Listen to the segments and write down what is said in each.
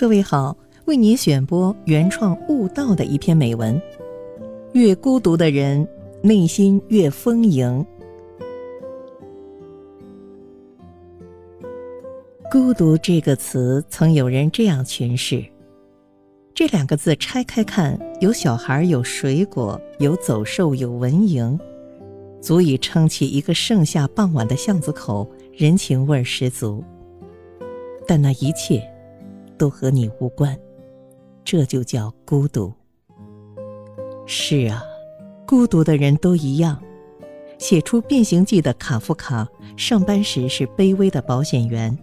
各位好，为您选播原创悟道的一篇美文。越孤独的人，内心越丰盈。孤独这个词，曾有人这样诠释：这两个字拆开看，有小孩，有水果，有走兽，有蚊蝇，足以撑起一个盛夏傍晚的巷子口，人情味十足。但那一切。都和你无关，这就叫孤独。是啊，孤独的人都一样。写出《变形记》的卡夫卡，上班时是卑微的保险员，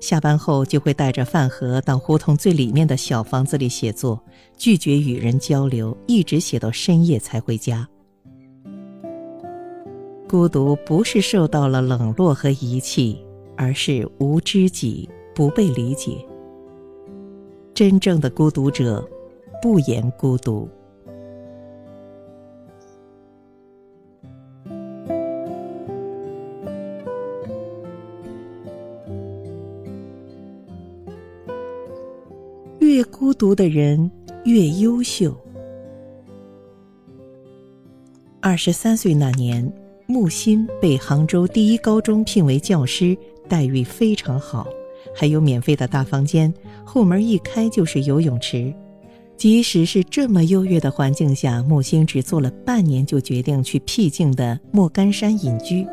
下班后就会带着饭盒到胡同最里面的小房子里写作，拒绝与人交流，一直写到深夜才回家。孤独不是受到了冷落和遗弃，而是无知己，不被理解。真正的孤独者，不言孤独。越孤独的人越优秀。二十三岁那年，木心被杭州第一高中聘为教师，待遇非常好。还有免费的大房间，后门一开就是游泳池。即使是这么优越的环境下，木星只做了半年就决定去僻静的莫干山隐居。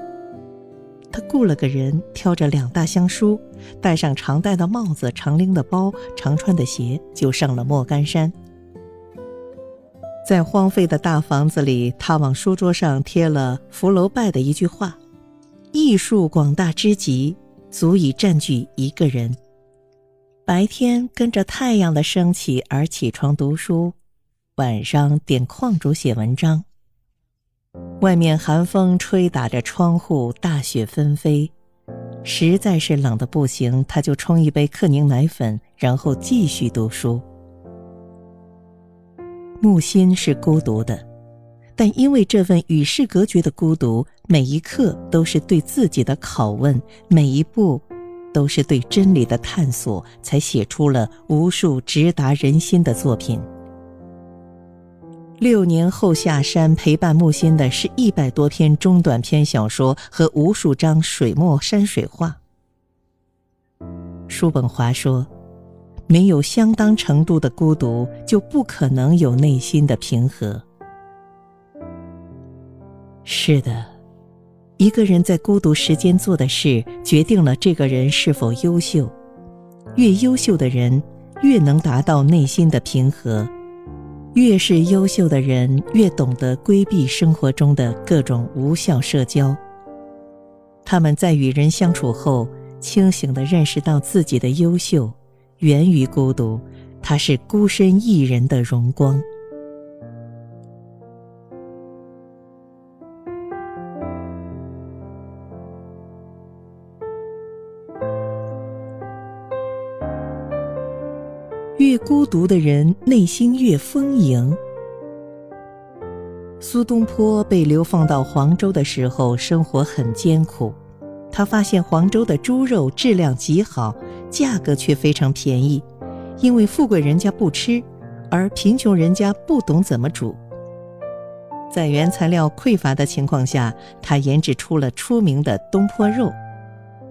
他雇了个人，挑着两大箱书，戴上常戴的帽子、常拎的包、常穿的鞋，就上了莫干山。在荒废的大房子里，他往书桌上贴了福楼拜的一句话：“艺术广大之极。”足以占据一个人。白天跟着太阳的升起而起床读书，晚上点矿主写文章。外面寒风吹打着窗户，大雪纷飞，实在是冷的不行，他就冲一杯克宁奶粉，然后继续读书。木心是孤独的，但因为这份与世隔绝的孤独。每一刻都是对自己的拷问，每一步都是对真理的探索，才写出了无数直达人心的作品。六年后下山陪伴木心的是一百多篇中短篇小说和无数张水墨山水画。叔本华说：“没有相当程度的孤独，就不可能有内心的平和。”是的。一个人在孤独时间做的事，决定了这个人是否优秀。越优秀的人，越能达到内心的平和；越是优秀的人，越懂得规避生活中的各种无效社交。他们在与人相处后，清醒地认识到自己的优秀源于孤独，它是孤身一人的荣光。越孤独的人，内心越丰盈。苏东坡被流放到黄州的时候，生活很艰苦。他发现黄州的猪肉质量极好，价格却非常便宜，因为富贵人家不吃，而贫穷人家不懂怎么煮。在原材料匮乏的情况下，他研制出了出名的东坡肉：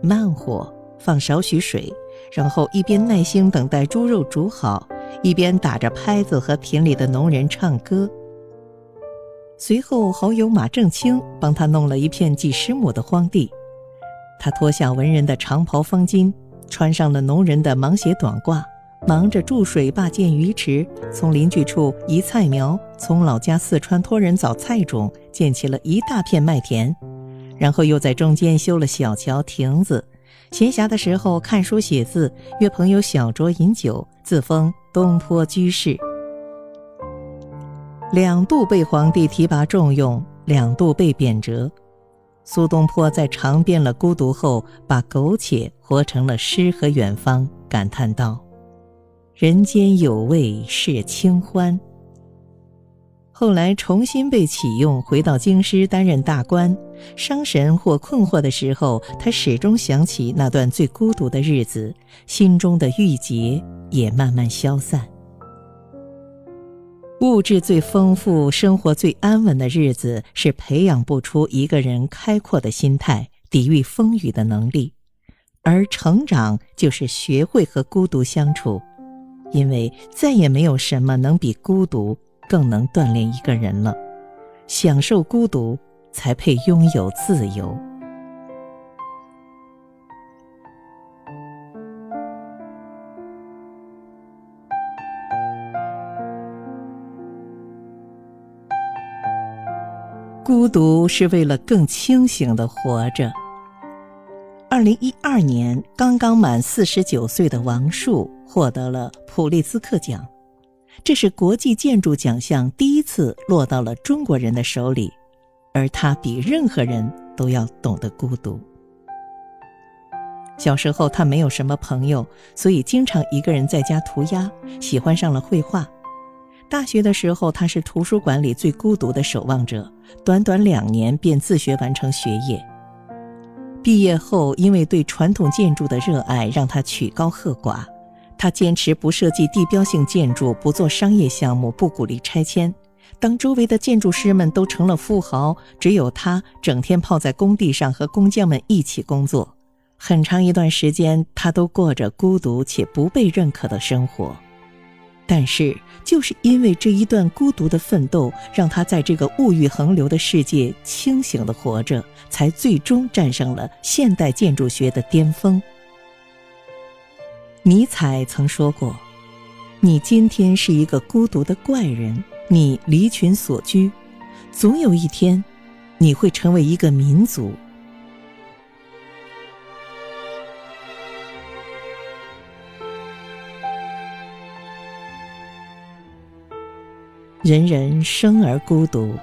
慢火，放少许水。然后一边耐心等待猪肉煮好，一边打着拍子和田里的农人唱歌。随后好友马正清帮他弄了一片几十亩的荒地，他脱下文人的长袍方巾，穿上了农人的芒鞋短褂，忙着筑水坝建鱼池，从邻居处移菜苗，从老家四川托人找菜种，建起了一大片麦田，然后又在中间修了小桥亭子。闲暇的时候看书写字，约朋友小酌饮酒，自封东坡居士。两度被皇帝提拔重用，两度被贬谪。苏东坡在尝遍了孤独后，把苟且活成了诗和远方，感叹道：“人间有味是清欢。”后来重新被启用，回到京师担任大官。伤神或困惑的时候，他始终想起那段最孤独的日子，心中的郁结也慢慢消散。物质最丰富、生活最安稳的日子，是培养不出一个人开阔的心态、抵御风雨的能力；而成长就是学会和孤独相处，因为再也没有什么能比孤独更能锻炼一个人了。享受孤独，才配拥有自由。孤独是为了更清醒的活着。二零一二年，刚刚满四十九岁的王树获得了普利兹克奖，这是国际建筑奖项第一次落到了中国人的手里，而他比任何人都要懂得孤独。小时候，他没有什么朋友，所以经常一个人在家涂鸦，喜欢上了绘画。大学的时候，他是图书馆里最孤独的守望者，短短两年便自学完成学业。毕业后，因为对传统建筑的热爱，让他曲高和寡。他坚持不设计地标性建筑，不做商业项目，不鼓励拆迁。当周围的建筑师们都成了富豪，只有他整天泡在工地上和工匠们一起工作。很长一段时间，他都过着孤独且不被认可的生活。但是，就是因为这一段孤独的奋斗，让他在这个物欲横流的世界清醒的活着，才最终站上了现代建筑学的巅峰。尼采曾说过：“你今天是一个孤独的怪人，你离群所居，总有一天，你会成为一个民族。”人人生而孤独，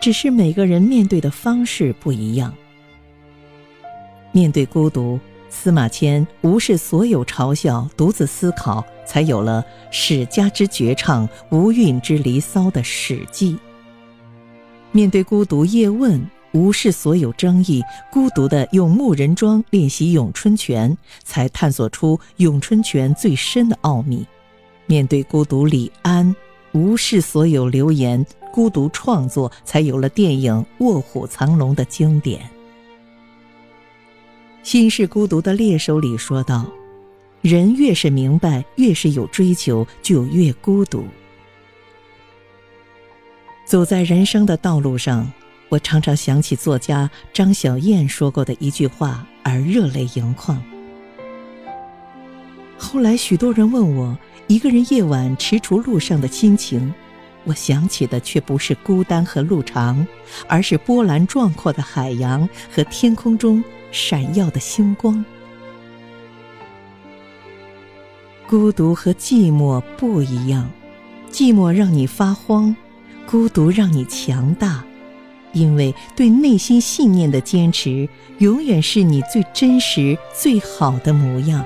只是每个人面对的方式不一样。面对孤独，司马迁无视所有嘲笑，独自思考，才有了史家之绝唱、无韵之离骚的《史记》。面对孤独，叶问无视所有争议，孤独的用木人桩练习咏春拳，才探索出咏春拳最深的奥秘。面对孤独，李安。无视所有流言，孤独创作，才有了电影《卧虎藏龙》的经典。《心是孤独的猎手》里说道：“人越是明白，越是有追求，就越孤独。”走在人生的道路上，我常常想起作家张小燕说过的一句话，而热泪盈眶。后来，许多人问我。一个人夜晚踟蹰路上的心情，我想起的却不是孤单和路长，而是波澜壮阔的海洋和天空中闪耀的星光。孤独和寂寞不一样，寂寞让你发慌，孤独让你强大，因为对内心信念的坚持，永远是你最真实、最好的模样。